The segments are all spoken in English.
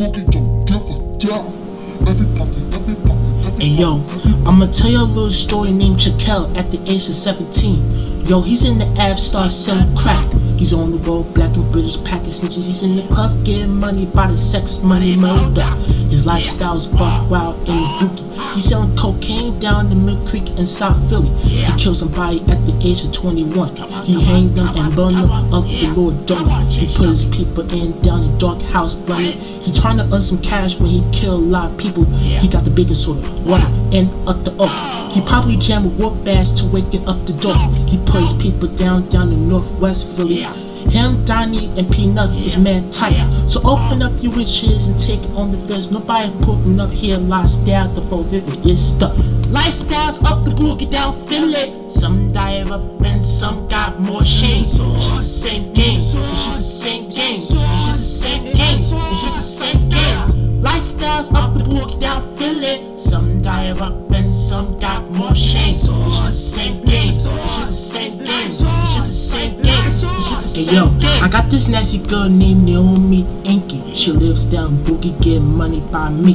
And hey yo, I'ma tell you a little story named Chakel at the age of 17. Yo, he's in the Av Star selling crack. He's on the road, black and British, packing snitches. He's in the club getting money by the sex, money, murder. His lifestyle's buck wild and bookie. He's selling cocaine down in Mill Creek in South Philly. He killed somebody at the age of 21. He hanged them and burned them up the Lord donuts. He put his people in down in dark house running. He trying to earn some cash when he killed a lot of people. He got the baking soda, water, and up the oak. He probably jammed a whoop ass to waking up the dog. He put his people down down in Northwest Philly. Him, Donnie, and Peanut is mad tight. So open up your wishes and take it on the fence. Nobody putting up here lifestyle the full vivid is stuck. Lifestyles up the boogie down Philly. Some dive up and some got more shame. It's just the same game. It's just the same game. It's just the same game. It's just the same game. Lifestyles up the boogie down Philly. Some dive up and some got more shame. It's just the same game. It's just the same game. It's just the same game. The Hey yo. I got this nasty girl named Naomi Enki. She lives down Boogie, get money by me.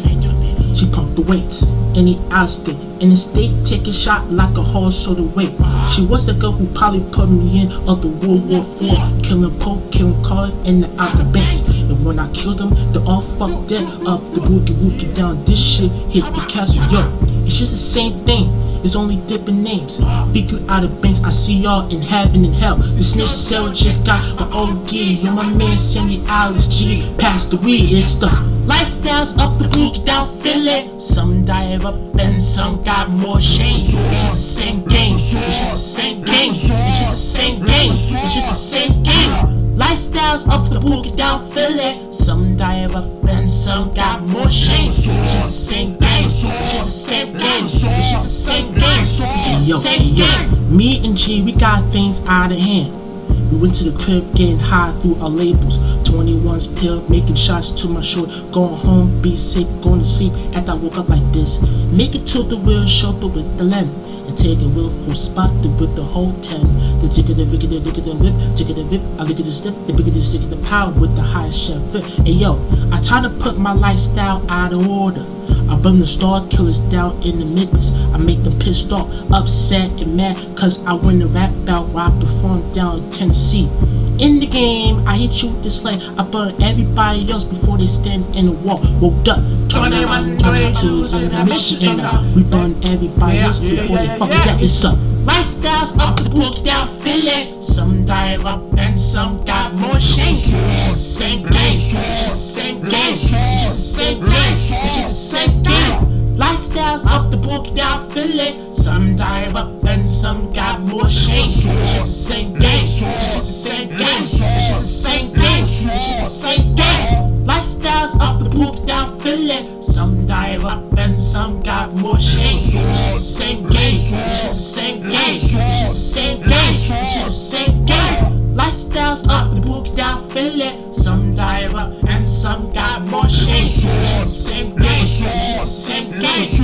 She pump the weights in the state, in the state, take a shot like a horse sort of weight. She was the girl who probably put me in of the World War IV, killing Pope, killing Carl in the outer banks. And when I killed them, they all fucked dead up the boogie woogie down. This shit hit the castle, yo. It's just the same thing. It's only different names. Figure out of banks, I see y'all in heaven and hell. The snitch Sarah just got her OD. Yo, my man Sammy Alice G passed the weed. It's the lifestyles up the boogie down Philly. Some dive up and some got more shame. It's just the same game. It's just the same game. It's just the same game. It's just the same game. Lifestyles up the boogie down Philly. Some dive up and some got more shame. It's just the same game. It's just the same game. The same game. It's just the same game. Me and G, we got things out of hand. We went to the crib getting high through our labels. 21's pill, making shots to my shoulder. Going home, be safe, going to sleep. After I woke up like this. Make it to the real chauffeur with the lemon. And take a real whole spot to with the whole 10. The ticket, the ricket, the lick the whip, ticket, the rip. I look at the step, the bigger the stick, the power with the highest chef fit. Hey yo, I try to put my lifestyle out of order. I burn the star killers down in the Midwest. I make them pissed off, upset, and mad, cause I win the rap bout while I perform down in Tennessee. In the game, I hit you with the slay. I burn everybody else before they stand in the wall. Woke up, 21, 22s in the Michigan. We burn everybody else before they fucking get it's up. Lifestyles up the book down Philly. Some dive up and some got more shame. It's just the same game. It's just the same game. It's just the same game. It's just the same game. Lifestyles up the book down Philly. Some dive up and some got more shame. Just the same game. Just the same game. Just the same game. Just the same game. Lifestyles up the book down Philly. Some dive up and some got more shame. It's